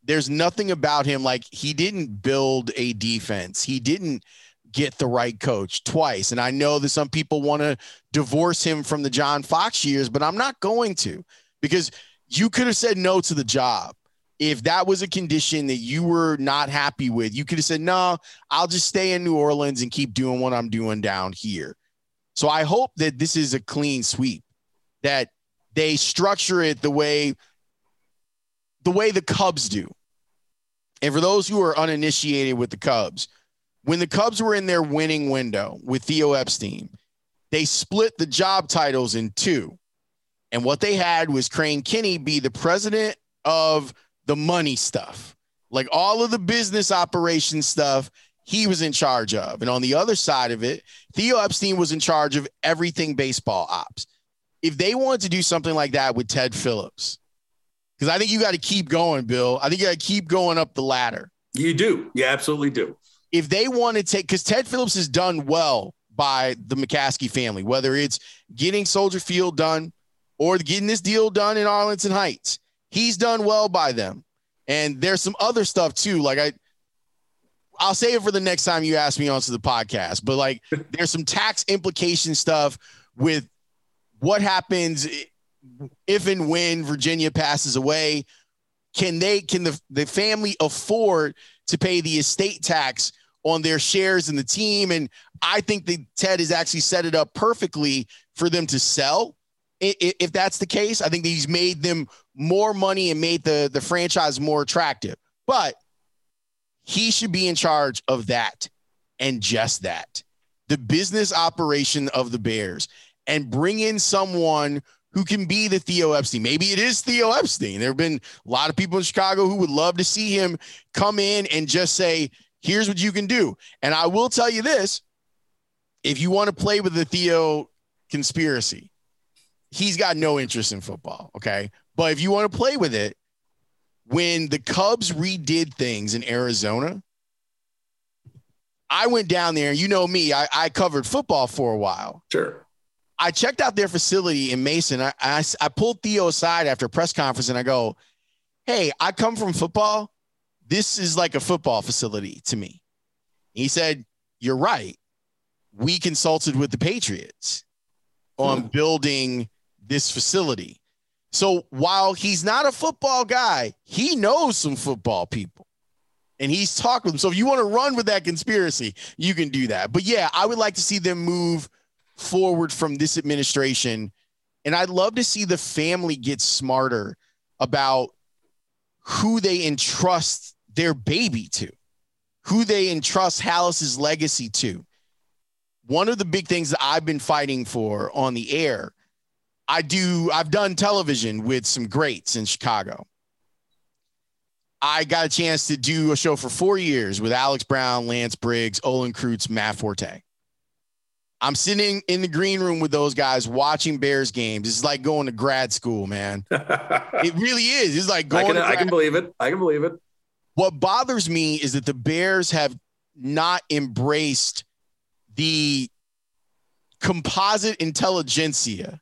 there's nothing about him like he didn't build a defense. He didn't get the right coach twice. And I know that some people want to divorce him from the John Fox years, but I'm not going to because you could have said no to the job if that was a condition that you were not happy with, you could have said, no, I'll just stay in New Orleans and keep doing what I'm doing down here. So I hope that this is a clean sweep, that they structure it the way the way the Cubs do. And for those who are uninitiated with the Cubs, when the Cubs were in their winning window with Theo Epstein, they split the job titles in two. And what they had was Crane Kenney be the president of the money stuff, like all of the business operation stuff he was in charge of. And on the other side of it, Theo Epstein was in charge of everything baseball ops. If they wanted to do something like that with Ted Phillips, because I think you got to keep going, Bill. I think you got to keep going up the ladder. You do. You absolutely do. If they want to take, because Ted Phillips has done well by the McCaskey family, whether it's getting Soldier Field done or getting this deal done in Arlington Heights he's done well by them. And there's some other stuff too. Like I, I'll say it for the next time you ask me onto the podcast. But like, <laughs> there's some tax implication stuff with what happens if and when Virginia passes away, can they can the, the family afford to pay the estate tax on their shares in the team? And I think that Ted has actually set it up perfectly for them to sell. If that's the case, I think that he's made them more money and made the, the franchise more attractive. But he should be in charge of that and just that the business operation of the Bears and bring in someone who can be the Theo Epstein. Maybe it is Theo Epstein. There have been a lot of people in Chicago who would love to see him come in and just say, here's what you can do. And I will tell you this if you want to play with the Theo conspiracy, he's got no interest in football. Okay. But if you want to play with it, when the Cubs redid things in Arizona, I went down there. You know me, I, I covered football for a while. Sure. I checked out their facility in Mesa. I, I, I pulled Theo aside after a press conference and I go, Hey, I come from football. This is like a football facility to me. He said, You're right. We consulted with the Patriots on hmm. building this facility. So while he's not a football guy, he knows some football people and he's talked with them. So if you want to run with that conspiracy, you can do that. But yeah, I would like to see them move forward from this administration. And I'd love to see the family get smarter about who they entrust their baby to, who they entrust Halas's legacy to. One of the big things that I've been fighting for on the air, I do, I've done television with some greats in Chicago. I got a chance to do a show for four years with Alex Brown, Lance Briggs, Olin Kreutz, Matt Forte. I'm sitting in the green room with those guys watching Bears games. It's like going to grad school, man. <laughs> it really is. It's like going. I can, I can believe it. I can believe it. What bothers me is that the Bears have not embraced the composite intelligentsia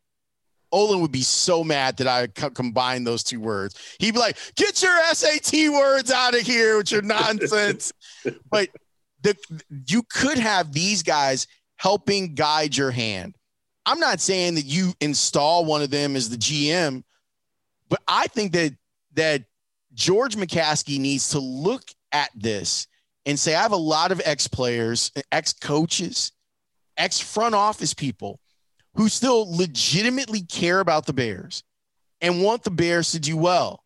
Olin would be so mad that I co- combine those two words. He'd be like, "Get your SAT words out of here with your nonsense." <laughs> but the you could have these guys helping guide your hand. I'm not saying that you install one of them as the GM, but I think that that George McCaskey needs to look at this and say, I have a lot of ex players, ex coaches, ex front office people who still legitimately care about the Bears and want the Bears to do well.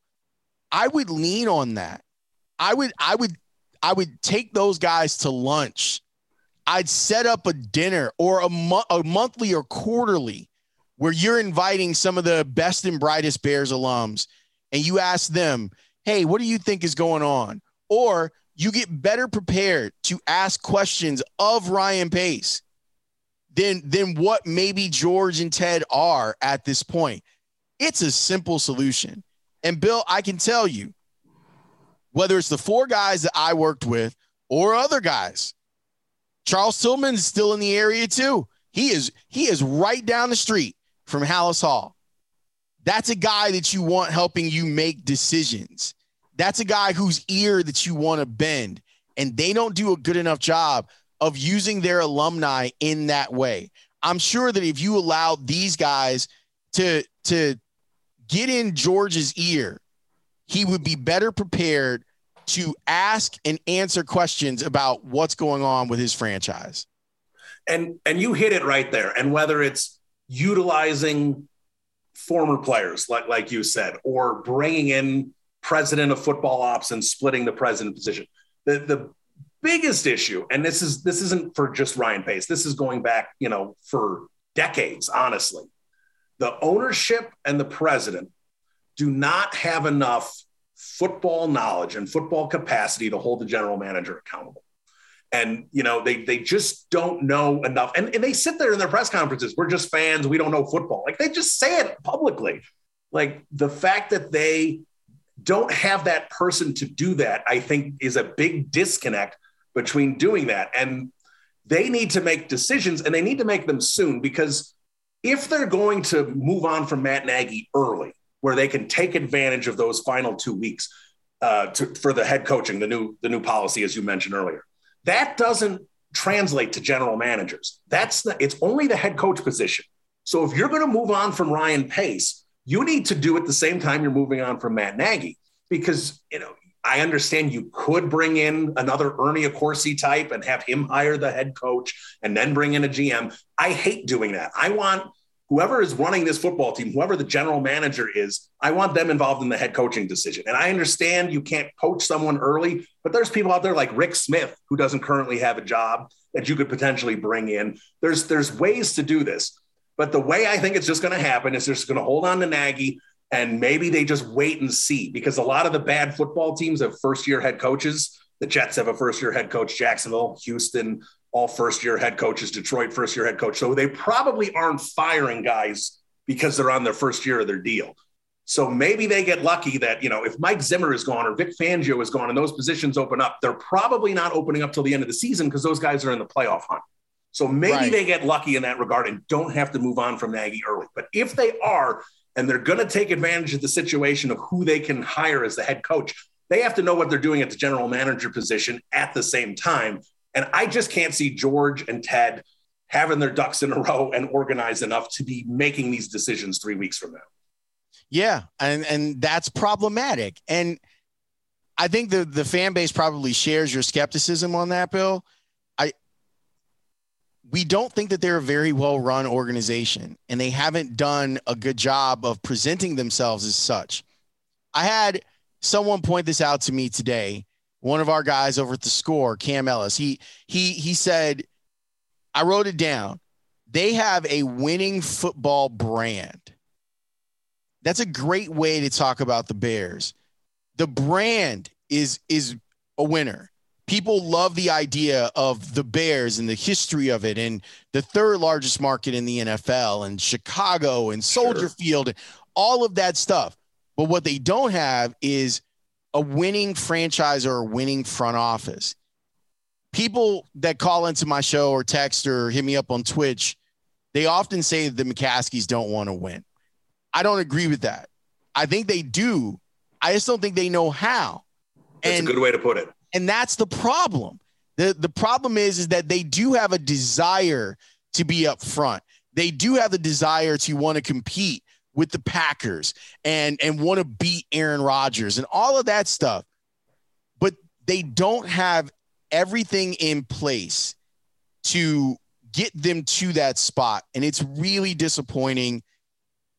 I would lean on that. I would, I would, I would take those guys to lunch. I'd set up a dinner or a, mo- a monthly or quarterly where you're inviting some of the best and brightest Bears alums and you ask them, hey, what do you think is going on? Or you get better prepared to ask questions of Ryan Pace than than what maybe George and Ted are at this point. It's a simple solution. And Bill, I can tell you, whether it's the four guys that I worked with or other guys, Charles Tillman is still in the area too. He is he is right down the street from Halas Hall. That's a guy that you want helping you make decisions. That's a guy whose ear that you want to bend. And they don't do a good enough job of using their alumni in that way. I'm sure that if you allow these guys to to get in George's ear, he would be better prepared to ask and answer questions about what's going on with his franchise. And and you hit it right there. And whether it's utilizing former players like like you said or bringing in president of football ops and splitting the president position. The the biggest issue, and this is this isn't for just Ryan Pace. This is going back, you know, for decades, honestly. The ownership and the president do not have enough football knowledge and football capacity to hold the general manager accountable. And you know, they they just don't know enough. And, and they sit there in their press conferences, we're just fans, we don't know football. Like they just say it publicly. Like the fact that they don't have that person to do that, I think is a big disconnect between doing that. And they need to make decisions and they need to make them soon because if they're going to move on from Matt Nagy early, where they can take advantage of those final two weeks uh, to, for the head coaching, the new the new policy, as you mentioned earlier, that doesn't translate to general managers. That's the, it's only the head coach position. So if you're going to move on from Ryan Pace, you need to do it the same time you're moving on from Matt Nagy because you know I understand you could bring in another Ernie Accorsi type and have him hire the head coach and then bring in a GM. I hate doing that. I want whoever is running this football team, whoever the general manager is, I want them involved in the head coaching decision. And I understand you can't poach someone early, but there's people out there like Rick Smith who doesn't currently have a job that you could potentially bring in. There's there's ways to do this. But the way I think it's just going to happen is they're just going to hold on to Nagy and maybe they just wait and see because a lot of the bad football teams have first year head coaches. The Jets have a first year head coach, Jacksonville, Houston, all first year head coaches, Detroit, first year head coach. So they probably aren't firing guys because they're on their first year of their deal. So maybe they get lucky that, you know, if Mike Zimmer is gone or Vic Fangio is gone and those positions open up, they're probably not opening up till the end of the season because those guys are in the playoff hunt. So maybe right. they get lucky in that regard and don't have to move on from Nagy early. But if they are, and they're going to take advantage of the situation of who they can hire as the head coach, they have to know what they're doing at the general manager position at the same time. And I just can't see George and Ted having their ducks in a row and organized enough to be making these decisions three weeks from now. Yeah, and and that's problematic. And I think the the fan base probably shares your skepticism on that, Bill. I we don't think that they're a very well run organization, and they haven't done a good job of presenting themselves as such. I had someone point this out to me today one of our guys over at the score, Cam Ellis, he he he said, I wrote it down. They have a winning football brand. That's a great way to talk about the Bears. The brand is is a winner. People love the idea of the Bears and the history of it and the third largest market in the NFL and Chicago and Soldier sure. Field and all of that stuff. But what they don't have is a winning franchise or a winning front office. People that call into my show or text or hit me up on Twitch, they often say the McCaskeys don't want to win. I don't agree with that. I think they do. I just don't think they know how. That's and, a good way to put it. And that's the problem. The the problem is is that they do have a desire to be up front. They do have the desire to want to compete with the Packers and and want to beat Aaron Rodgers and all of that stuff. But they don't have everything in place to get them to that spot and it's really disappointing.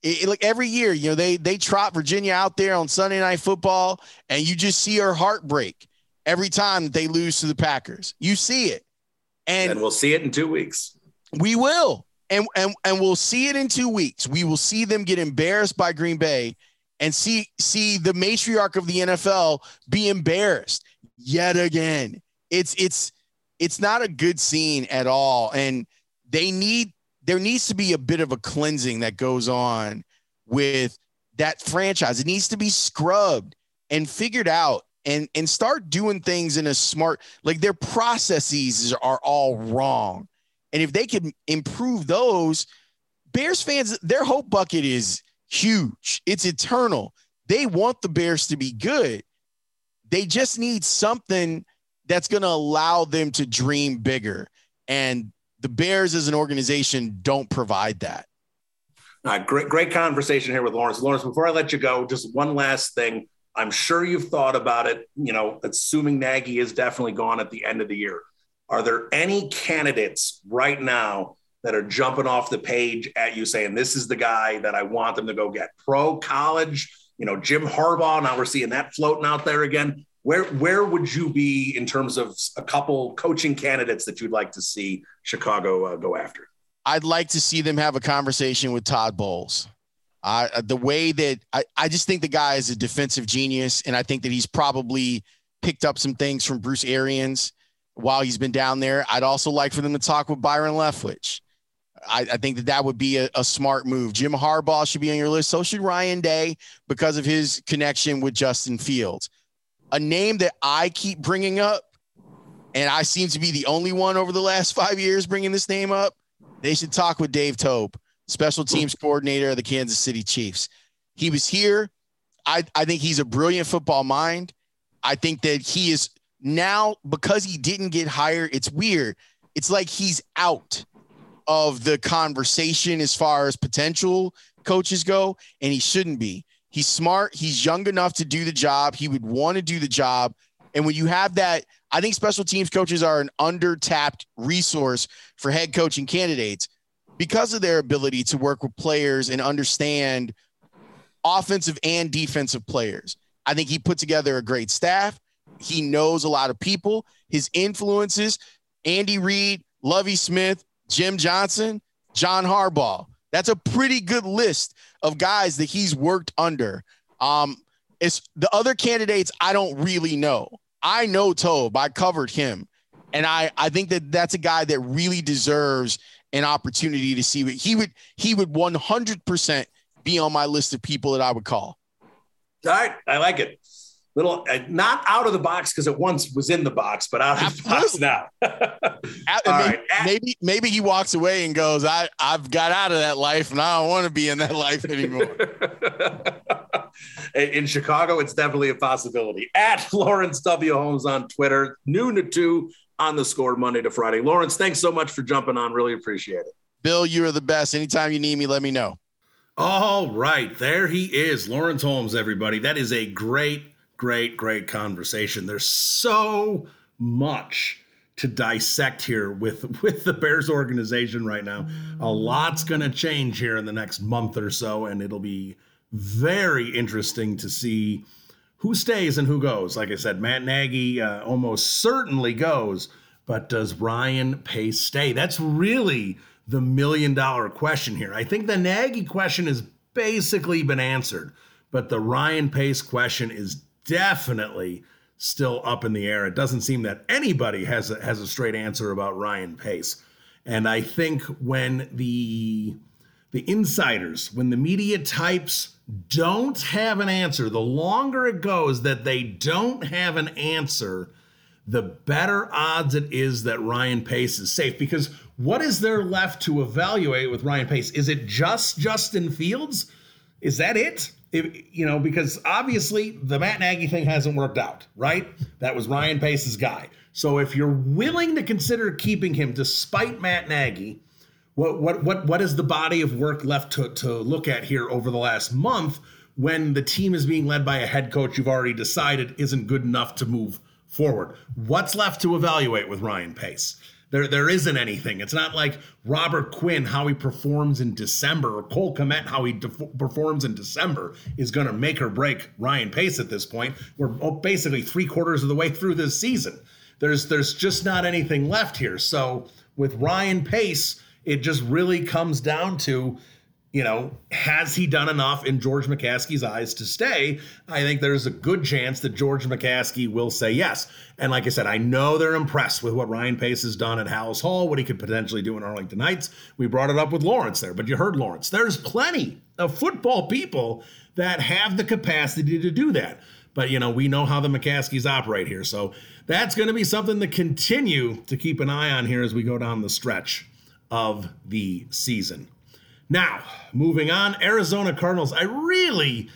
It, it, like every year, you know, they they trot Virginia out there on Sunday night football and you just see her heartbreak every time they lose to the Packers. You see it. And, and we'll see it in 2 weeks. We will and and and we'll see it in two weeks. We will see them get embarrassed by Green Bay and see see the matriarch of the NFL be embarrassed yet again. It's it's it's not a good scene at all. And they need there needs to be a bit of a cleansing that goes on with that franchise. It needs to be scrubbed and figured out and and start doing things in a smart like their processes are all wrong and if they can improve those, Bears fans, their hope bucket is huge. It's eternal. They want the Bears to be good. They just need something that's going to allow them to dream bigger. And the Bears as an organization don't provide that. Uh, great, great conversation here with Laurence. Laurence, before I let you go, just one last thing. I'm sure you've thought about it, you know, assuming Nagy is definitely gone at the end of the year. Are there any candidates right now that are jumping off the page at you saying, this is the guy that I want them to go get? Pro, college, you know, Jim Harbaugh. Now we're seeing that floating out there again. Where, where would you be in terms of a couple coaching candidates that you'd like to see Chicago uh, go after? I'd like to see them have a conversation with Todd Bowles. Uh, the way that I, I just think the guy is a defensive genius, and I think that he's probably picked up some things from Bruce Arians while he's been down there. I'd also like for them to talk with Byron Leftwich. I, I think that that would be a, a, smart move. Jim Harbaugh should be on your list. So should Ryan Day because of his connection with Justin Fields. A name that I keep bringing up, and I seem to be the only one over the last five years bringing this name up. They should talk with Dave Toub, special teams coordinator of the Kansas City Chiefs. He was here. I, I think he's a brilliant football mind. I think that he is now because he didn't get hired, it's weird. It's like he's out of the conversation as far as potential coaches go, and he shouldn't be. He's smart. He's young enough to do the job. He would want to do the job. And when you have that, I think special teams coaches are an under-tapped resource for head coaching candidates because of their ability to work with players and understand offensive and defensive players. I think he put together a great staff. He knows a lot of people. His influences, Andy Reid, Lovie Smith, Jim Johnson, John Harbaugh. That's a pretty good list of guys that he's worked under. Um, it's the other candidates I don't really know. I know Toub. I covered him, and I I think that that's a guy that really deserves an opportunity to see what he would he would 100 percent be on my list of people that I would call. All right, I like it little uh, not out of the box because it once was in the box, but out of the box now. <laughs> <laughs> maybe, maybe, maybe he walks away and goes, "I I've got out of that life and I don't want to be in that life anymore." <laughs> in Chicago, it's definitely a possibility. At Laurence W Holmes on Twitter, noon to two on the score Monday to Friday. Laurence, thanks so much for jumping on. Really appreciate it. Bill, you are the best. Anytime you need me, let me know. All right, there he is, Laurence Holmes. Everybody, that is a great great, great conversation. There's so much to dissect here with <laughs> with the Bears organization right now. A lot's going to change here in the next month or so, and it'll be very interesting to see who stays and who goes. Like I said, Matt Nagy uh, almost certainly goes, but does Ryan Pace stay? That's really the million dollar question here. I think the Nagy question has basically been answered, but the Ryan Pace question is definitely still up in the air. It doesn't seem that anybody has a, has a straight answer about Ryan Pace. And I think when the the insiders, when the media types don't have an answer, the longer it goes that they don't have an answer, the better odds it is that Ryan Pace is safe. Because what is there left to evaluate with Ryan Pace? Is it just Justin Fields? Is that it? If, you know, because obviously the Matt Nagy thing hasn't worked out, right? That was Ryan Pace's guy. So if you're willing to consider keeping him despite Matt Nagy, what what what what is the body of work left to, to look at here over the last month when the team is being led by a head coach you've already decided isn't good enough to move forward? What's left to evaluate with Ryan Pace? There, there isn't anything. It's not like Robert Quinn, how he performs in December, or Cole Kmet, how he performs in December, is going to make or break Ryan Pace at this point. We're basically three quarters of the way through this season. There's, there's just not anything left here. So with Ryan Pace, it just really comes down to you know, has he done enough in George McCaskey's eyes to stay? I think there's a good chance that George McCaskey will say yes. And like I said, I know they're impressed with what Ryan Pace has done at Halas Hall, what he could potentially do in Arlington Heights. We brought it up with Laurence there, but you heard Laurence. There's plenty of football people that have the capacity to do that. But, you know, we know how the McCaskeys operate here. So that's going to be something to continue to keep an eye on here as we go down the stretch of the season. Now, moving on, Arizona Cardinals. I really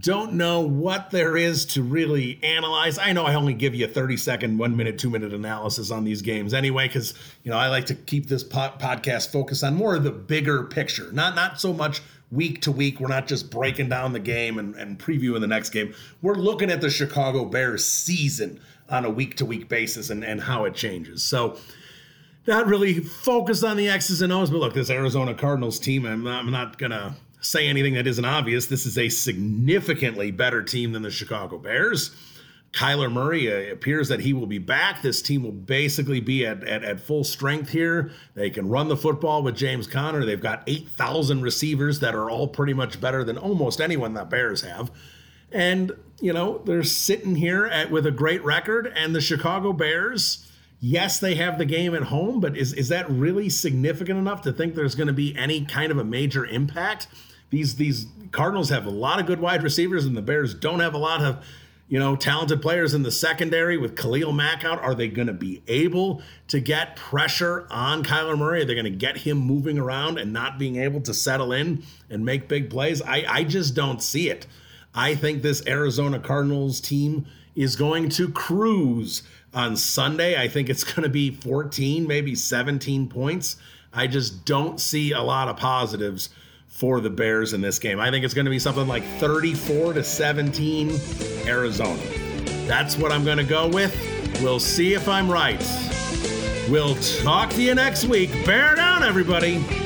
don't know what there is to really analyze. I know I only give you a 30 second, one minute, two minute analysis on these games anyway, because you know I like to keep this po- podcast focused on more of the bigger picture, not not so much week to week. We're not just breaking down the game and, and previewing the next game. We're looking at the Chicago Bears season on a week to week basis and, and how it changes. So not really focused on the X's and O's. But look, this Arizona Cardinals team, I'm not, I'm not going to say anything that isn't obvious. This is a significantly better team than the Chicago Bears. Kyler Murray uh, appears that he will be back. This team will basically be at, at, at, full strength here. They can run the football with James Conner. They've got 8,000 receivers that are all pretty much better than almost anyone that Bears have. And, you know, they're sitting here at, with a great record, and the Chicago Bears yes, they have the game at home, but is is that really significant enough to think there's going to be any kind of a major impact? These these Cardinals have a lot of good wide receivers, and the Bears don't have a lot of you know talented players in the secondary with Khalil Mack out. Are they going to be able to get pressure on Kyler Murray? Are they going to get him moving around and not being able to settle in and make big plays? I I just don't see it. I think this Arizona Cardinals team is going to cruise on Sunday. I think it's <laughs> going to be 14, maybe 17 points. I just don't see a lot of positives for the Bears in this game. I think it's going to be something like 34 to 17 Arizona. That's what I'm going to go with. We'll see if I'm right. We'll talk to you next week. Bear down, everybody.